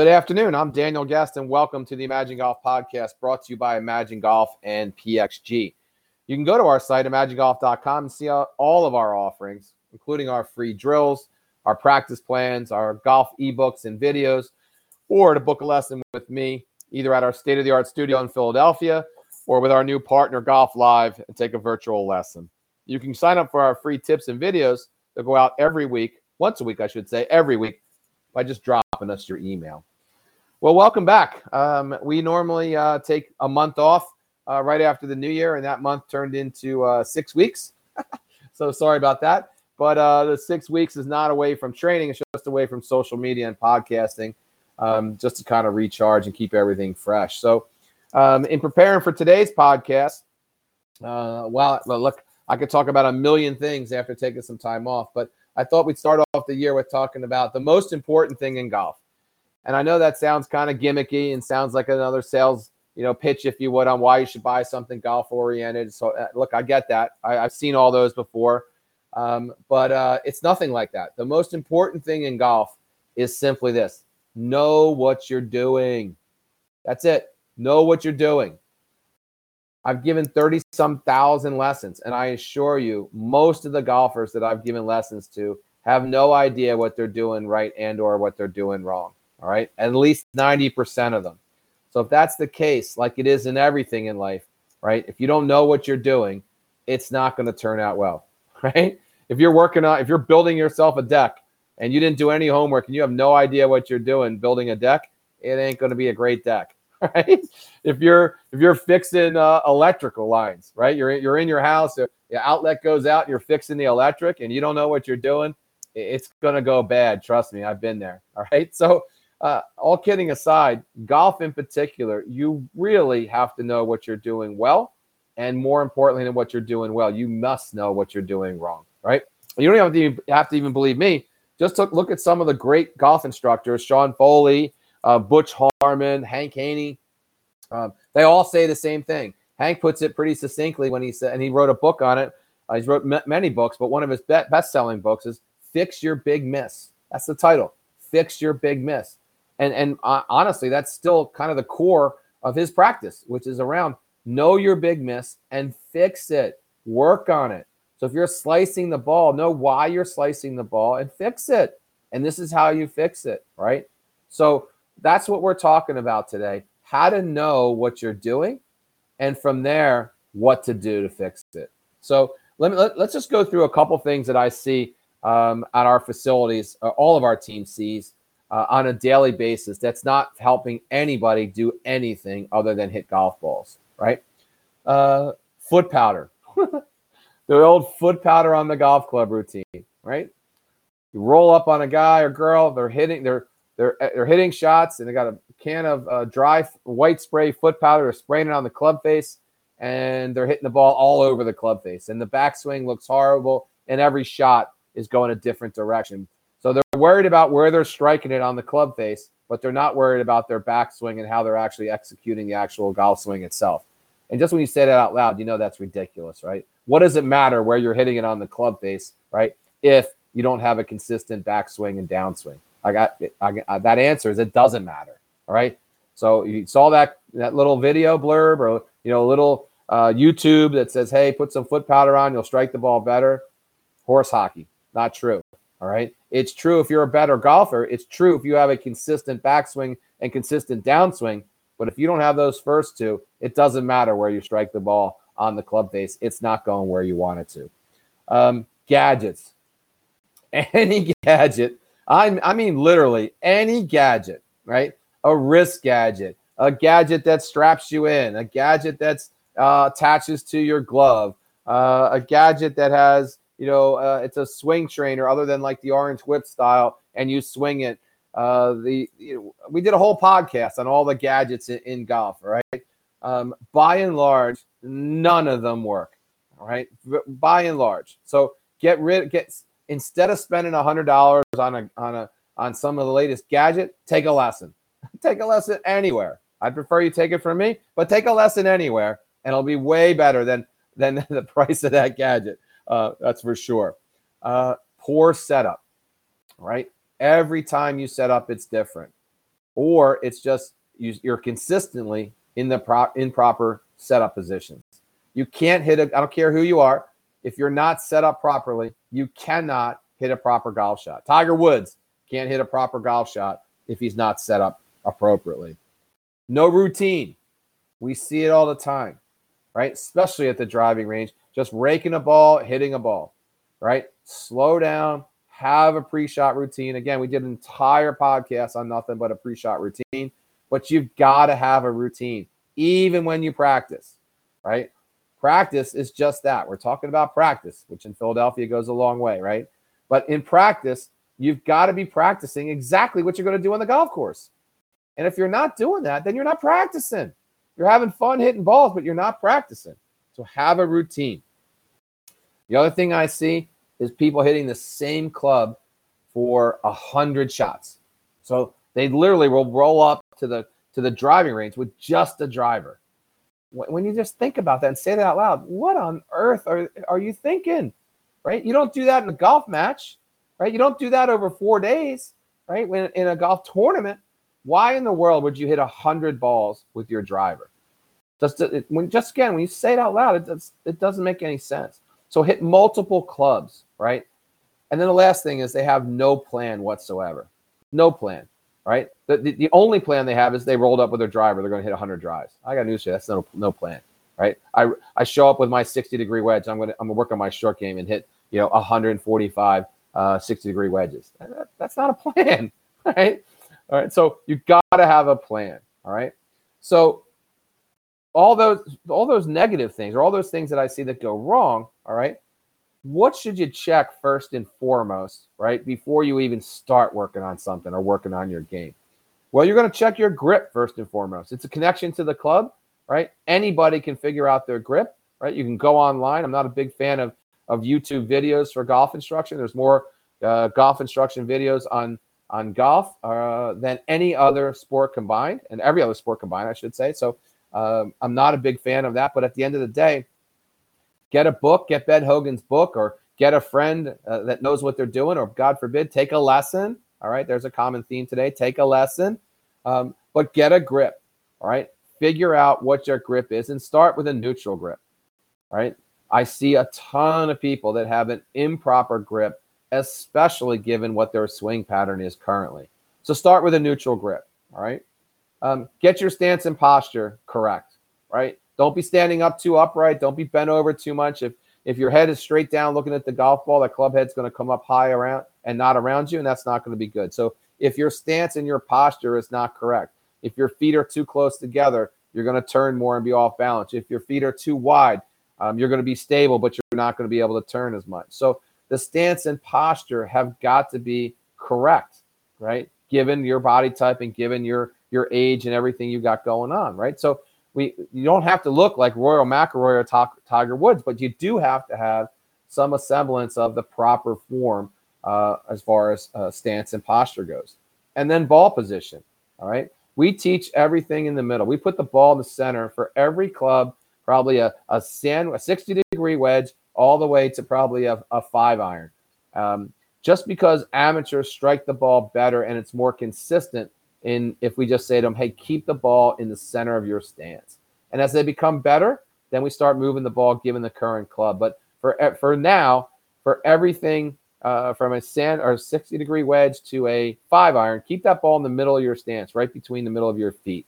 Good afternoon. I'm Daniel Guest, and welcome to the Imagen Golf podcast brought to you by Imagen Golf and PXG. You can go to our site, imagengolf.com, and see all of our offerings, including our free drills, our practice plans, our golf ebooks and videos, or to book a lesson with me, either at our state of the art studio in Philadelphia or with our new partner, Golf Live, and take a virtual lesson. You can sign up for our free tips and videos that go out every week, once a week, I should say, every week, by just dropping us your email. Well, welcome back. Um, we normally uh, take a month off uh, right after the new year, and that month turned into uh, six weeks. so sorry about that. But uh, the six weeks is not away from training, it's just away from social media and podcasting, um, just to kind of recharge and keep everything fresh. So, um, in preparing for today's podcast, uh, well, look, I could talk about a million things after taking some time off, but I thought we'd start off the year with talking about the most important thing in golf. And I know that sounds kind of gimmicky and sounds like another sales, you know, pitch, if you would, on why you should buy something golf oriented. So, uh, look, I get that. I, have seen all those before, um, but uh, it's nothing like that. The most important thing in golf is simply this: know what you're doing. That's it. Know what you're doing. I've given 30 some thousand lessons, and I assure you, most of the golfers that I've given lessons to have no idea what they're doing right and or what they're doing wrong. All right. At least 90% of them. So if that's the case, like it is in everything in life, right? If you don't know what you're doing, it's not going to turn out well, right? If you're working on, if you're building yourself a deck and you didn't do any homework and you have no idea what you're doing building a deck, it ain't going to be a great deck, right? If you're if you're fixing uh, electrical lines, right? You're you're in your house, the outlet goes out, you're fixing the electric, and you don't know what you're doing, it's going to go bad. Trust me, I've been there. All right, so uh, all kidding aside, golf in particular, you really have to know what you're doing well. And more importantly than what you're doing well, you must know what you're doing wrong, right? You don't have to even, have to even believe me. Just look, look at some of the great golf instructors, Sean Foley, uh, Butch Harmon, Hank Haney. Um, they all say the same thing. Hank puts it pretty succinctly when he said, and he wrote a book on it. Uh, he's wrote m- many books, but one of his be- best-selling books is "Fix Your Big Miss." That's the title. Fix your big miss. And and uh, honestly, that's still kind of the core of his practice, which is around know your big miss and fix it. Work on it. So if you're slicing the ball, know why you're slicing the ball and fix it. And this is how you fix it, right? So that's what we're talking about today. How to know what you're doing and from there what to do to fix it. So let me let, us just go through a couple things that I see um, at our facilities, uh, all of our team sees uh, on a daily basis that's not helping anybody do anything other than hit golf balls, right? Uh, foot powder, the old foot powder on the golf club routine, right? You roll up on a guy or girl, they're hitting, they're they're they're hitting shots, and they got a can of uh, dry white spray foot powder, they're spraying it on the club face, and they're hitting the ball all over the club face, and the backswing looks horrible, and every shot is going a different direction. So they're worried about where they're striking it on the club face, but they're not worried about their backswing and how they're actually executing the actual golf swing itself. And just when you say that out loud, you know that's ridiculous, right? What does it matter where you're hitting it on the club face, right? If you don't have a consistent backswing and downswing. I got, I got that answer is it doesn't matter. All right. So you saw that that little video blurb or you know a little uh, YouTube that says, "Hey, put some foot powder on, you'll strike the ball better." Horse hockey, not true. All right. It's true if you're a better golfer. It's true if you have a consistent backswing and consistent downswing. But if you don't have those first two, it doesn't matter where you strike the ball on the club face. It's not going where you want it to. Um, gadgets. Any gadget. I, I mean, literally any gadget, right? A wrist gadget, a gadget that straps you in, a gadget that's uh, attaches to your glove, uh, a gadget that has you know, uh, it's a swing trainer other than like the orange whip style, and you swing it. Uh, the you know, we did a whole podcast on all the gadgets in, in golf, right? Um, by and large, none of them work. Right, by and large. So get rid, get instead of spending a hundred dollars on a on a on some of the latest gadget, take a lesson. take a lesson anywhere. I'd prefer you take it from me, but take a lesson anywhere, and it'll be way better than than the price of that gadget. Uh, that's for sure. Uh, poor setup, right? Every time you set up, it's different. or it's just you, you're consistently in the pro, improper setup positions. You can't hit a, I don't care who you are. If you're not set up properly, you cannot hit a proper golf shot. Tiger Woods can't hit a proper golf shot if he's not set up appropriately. No routine. We see it all the time, right? Especially at the driving range, just raking a ball, hitting a ball, right? Slow down, have a pre shot routine. Again, we did an entire podcast on nothing but a pre shot routine, but you've got to have a routine, even when you practice, right? Practice is just that. We're talking about practice, which in Philadelphia goes a long way, right? But in practice, you've got to be practicing exactly what you're going to do on the golf course. And if you're not doing that, then you're not practicing. You're having fun hitting balls, but you're not practicing. So have a routine. The other thing I see is people hitting the same club for a hundred shots. So they literally will roll up to the to the driving range with just a driver. When you just think about that and say that out loud, what on earth are, are you thinking? Right? You don't do that in a golf match, right? You don't do that over four days, right? When in a golf tournament, why in the world would you hit a hundred balls with your driver? Just it, when just again when you say it out loud, it does it doesn't make any sense. So hit multiple clubs, right? And then the last thing is they have no plan whatsoever. No plan, right? The, the, the only plan they have is they rolled up with their driver. They're going to hit 100 drives. I got news for you. That's no, no plan, right? I, I show up with my 60 degree wedge. I'm going to I'm gonna work on my short game and hit, you know, 145 uh, 60 degree wedges. That, that's not a plan, right? All right. So you got to have a plan. All right. So all those all those negative things or all those things that I see that go wrong, all right? What should you check first and foremost, right? Before you even start working on something or working on your game. Well, you're going to check your grip first and foremost. It's a connection to the club, right? Anybody can figure out their grip, right? You can go online. I'm not a big fan of of YouTube videos for golf instruction. There's more uh, golf instruction videos on on golf uh, than any other sport combined, and every other sport combined, I should say. So um, I'm not a big fan of that. But at the end of the day, get a book, get Ben Hogan's book, or get a friend uh, that knows what they're doing, or God forbid, take a lesson. All right, there's a common theme today. Take a lesson, um, but get a grip. All right, figure out what your grip is and start with a neutral grip. All right, I see a ton of people that have an improper grip, especially given what their swing pattern is currently. So start with a neutral grip. All right, um, get your stance and posture correct. Right, don't be standing up too upright. Don't be bent over too much. If if your head is straight down looking at the golf ball, that club head's going to come up high around and not around you, and that's not going to be good. So if your stance and your posture is not correct, if your feet are too close together, you're going to turn more and be off balance. If your feet are too wide, um, you're going to be stable, but you're not going to be able to turn as much. So the stance and posture have got to be correct, right? Given your body type and given your your age and everything you got going on, right? So we you don't have to look like Rory McIlroy or Tiger Woods, but you do have to have some semblance of the proper form uh, as far as uh, stance and posture goes. And then ball position. All right. We teach everything in the middle. We put the ball in the center for every club, probably a, a, sand, a 60 degree wedge all the way to probably a, a five iron. Um, just because amateurs strike the ball better and it's more consistent in if we just say to them, hey, keep the ball in the center of your stance. And as they become better, then we start moving the ball given the current club. But for for now, for everything uh, from a sand or 60 degree wedge to a five iron, keep that ball in the middle of your stance, right between the middle of your feet.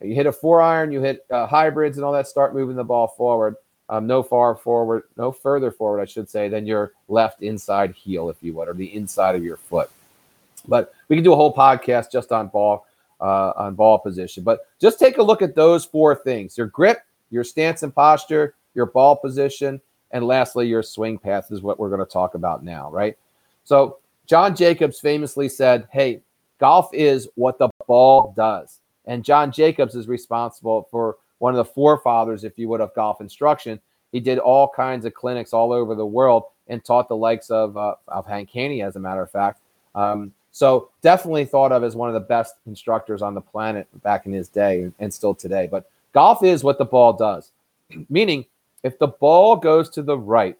You hit a four iron, you hit uh, hybrids and all that, start moving the ball forward. Um, no far forward, no further forward, I should say, than your left inside heel, if you would, or the inside of your foot. But we can do a whole podcast just on ball uh, on ball position. But just take a look at those four things: your grip, your stance and posture, your ball position, and lastly, your swing path is what we're going to talk about now, right? So John Jacobs famously said, "Hey, golf is what the ball does," and John Jacobs is responsible for one of the forefathers, if you would, of golf instruction. He did all kinds of clinics all over the world and taught the likes of uh, of Hank Haney, as a matter of fact. Um, so definitely thought of as one of the best instructors on the planet back in his day and still today. But golf is what the ball does, meaning if the ball goes to the right,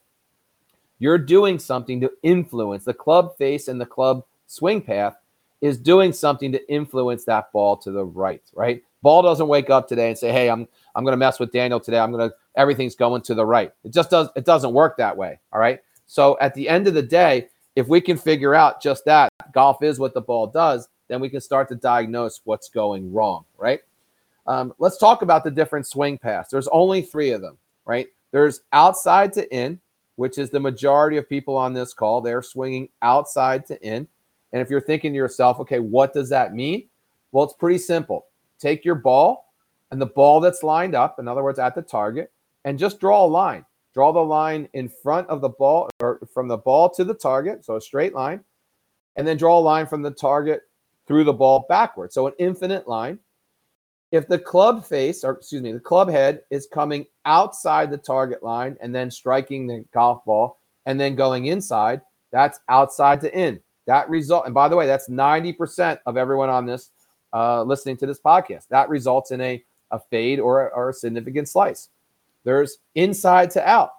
you're doing something to influence the club face and the club swing path, is doing something to influence that ball to the right, right? Ball doesn't wake up today and say, "Hey, I'm I'm going to mess with Daniel today. I'm going to everything's going to the right." It just does it doesn't work that way, all right? So at the end of the day, if we can figure out just that, golf is what the ball does, then we can start to diagnose what's going wrong, right? Um, let's talk about the different swing paths. There's only three of them, right? There's outside to in, which is the majority of people on this call. They're swinging outside to in. And if you're thinking to yourself, okay, what does that mean? Well, it's pretty simple. Take your ball and the ball that's lined up, in other words, at the target, and just draw a line. Draw the line in front of the ball or from the ball to the target, so a straight line, and then draw a line from the target through the ball backwards. So an infinite line. If the club face, or excuse me, the club head is coming outside the target line and then striking the golf ball and then going inside, that's outside to in. That result, and by the way, that's 90% of everyone on this uh, listening to this podcast. That results in a, a fade or, or a significant slice. There's inside to out.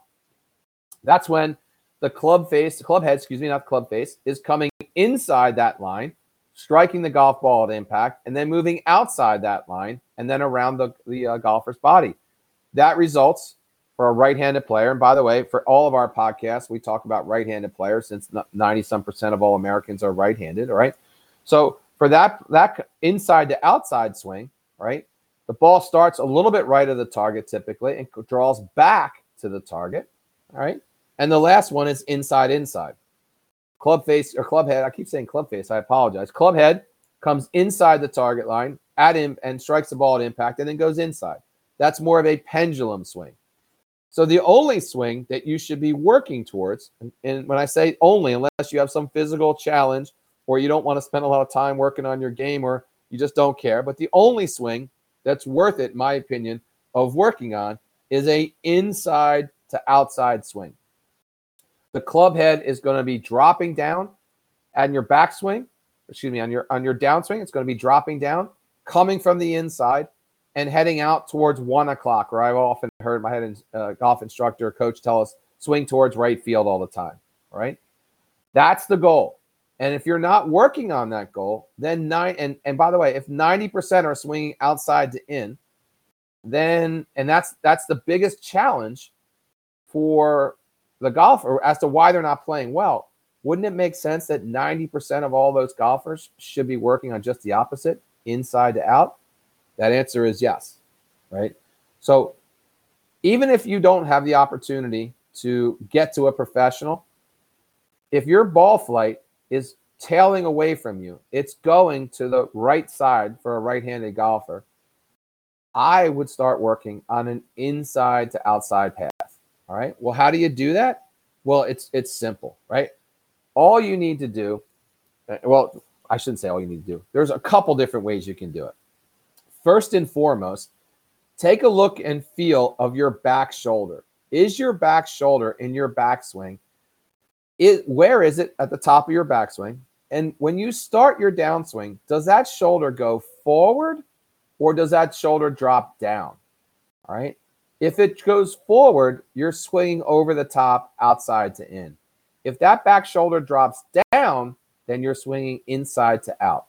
That's when the club face, the club head, excuse me, not the club face, is coming inside that line striking the golf ball at impact, and then moving outside that line and then around the, the uh, golfer's body. That results for a right handed player. And by the way, for all of our podcasts, we talk about right handed players since 90 some percent of all Americans are right handed. All right. So for that, that inside to outside swing, right, the ball starts a little bit right of the target typically and draws back to the target. All right. And the last one is inside inside. Club face or club head. I keep saying club face. I apologize. Club head comes inside the target line at him and strikes the ball at impact and then goes inside. That's more of a pendulum swing. So the only swing that you should be working towards, and when I say only, unless you have some physical challenge or you don't want to spend a lot of time working on your game or you just don't care, but the only swing that's worth it, in my opinion, of working on is a inside to outside swing. The club head is going to be dropping down and your backswing, excuse me, on your on your downswing, it's going to be dropping down, coming from the inside and heading out towards one o'clock. Or I've often heard my head uh, golf instructor, coach tell us swing towards right field all the time. Right, that's the goal. And if you're not working on that goal, then nine and and by the way, if ninety percent are swinging outside to in, then and that's that's the biggest challenge for the golfer as to why they're not playing well. Wouldn't it make sense that 90% of all those golfers should be working on just the opposite, inside to out? That answer is yes, right? So even if you don't have the opportunity to get to a professional, if your ball flight is tailing away from you, it's going to the right side for a right handed golfer. I would start working on an inside to outside path. All right. Well, how do you do that? Well, it's it's simple, right? All you need to do, uh, well, I shouldn't say all you need to do. There's a couple different ways you can do it. First and foremost, take a look and feel of your back shoulder. Is your back shoulder in your backswing? It where is it at the top of your backswing? And when you start your downswing, does that shoulder go forward or does that shoulder drop down? All right. If it goes forward, you're swinging over the top, outside to in. If that back shoulder drops down, then you're swinging inside to out.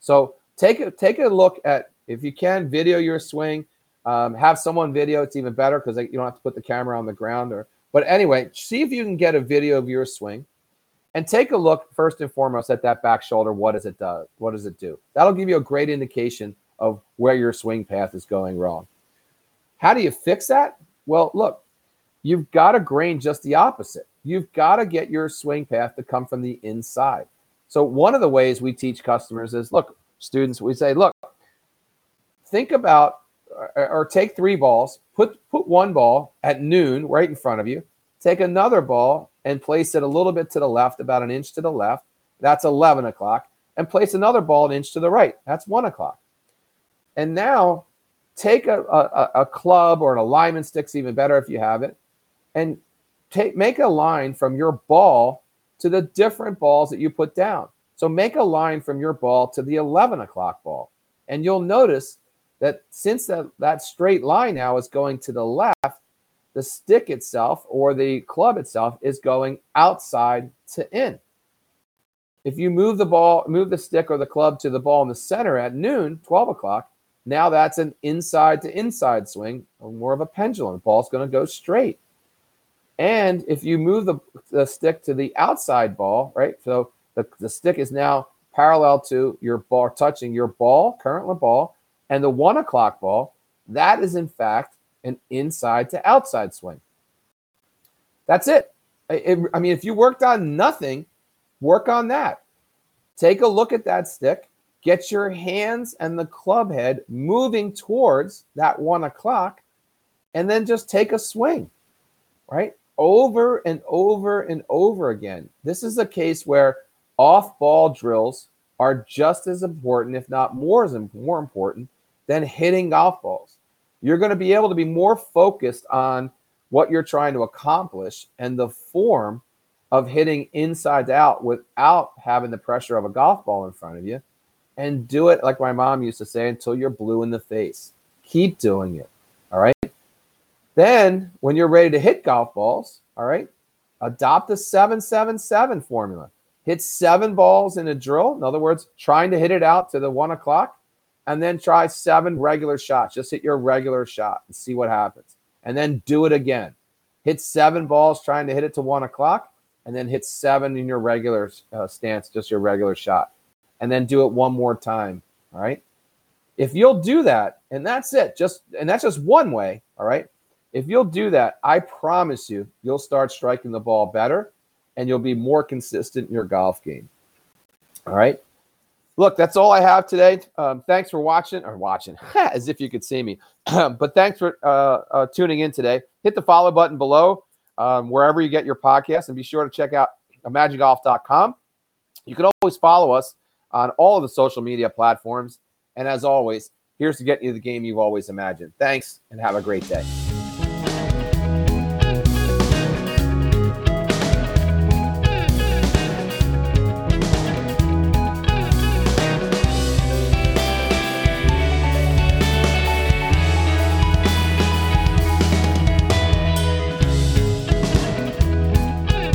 So take a take a look at if you can video your swing. Um, have someone video. It's even better because you don't have to put the camera on the ground. Or but anyway, see if you can get a video of your swing, and take a look first and foremost at that back shoulder. What does it do? What does it do? That'll give you a great indication of where your swing path is going wrong. How do you fix that? Well, look, you've got to grain just the opposite. You've got to get your swing path to come from the inside. So, one of the ways we teach customers is look, students, we say, look, think about or, take three balls, put, put one ball at noon right in front of you, take another ball and place it a little bit to the left, about an inch to the left. That's 11 o'clock. And place another ball an inch to the right. That's one o'clock. And now take a, a, a club or an alignment stick's even better if you have it, and take make a line from your ball to the different balls that you put down. So make a line from your ball to the 11 o'clock ball. And you'll notice that since that, that straight line now is going to the left, the stick itself or the club itself is going outside to in. If you move the ball, move the stick or the club to the ball in the center at noon, 12 o'clock, now that's an inside to inside swing, or more of a pendulum. The ball's going to go straight. And if you move the, the stick to the outside ball, right? So the, the stick is now parallel to your ball, touching your ball, current ball, and the one o'clock ball. That is, in fact, an inside to outside swing. That's it. it. I mean, if you worked on nothing, work on that. Take a look at that stick, get your hands and the club head moving towards that one o'clock, and then just take a swing, right? Over and over and over again. This is a case where off ball drills are just as important, if not more, more important than hitting golf balls. You're going to be able to be more focused on what you're trying to accomplish and the form of hitting inside out without having the pressure of a golf ball in front of you. And do it like my mom used to say until you're blue in the face. Keep doing it. All right. Then, when you're ready to hit golf balls, all right, adopt the 777 formula. Hit seven balls in a drill. In other words, trying to hit it out to the one o'clock, and then try seven regular shots. Just hit your regular shot and see what happens. And then do it again. Hit seven balls trying to hit it to one o'clock, and then hit seven in your regular uh, stance, just your regular shot. And then do it one more time. All right. If you'll do that, and that's it, just and that's just one way. All right. If you'll do that, I promise you, you'll start striking the ball better and you'll be more consistent in your golf game. All right. Look, that's all I have today. Um, thanks for watching or watching as if you could see me. but thanks for uh, uh, tuning in today. Hit the follow button below um, wherever you get your podcast and be sure to check out imagengolf.com. You can always follow us on all of the social media platforms. And as always, here's to get you the game you've always imagined. Thanks and have a great day.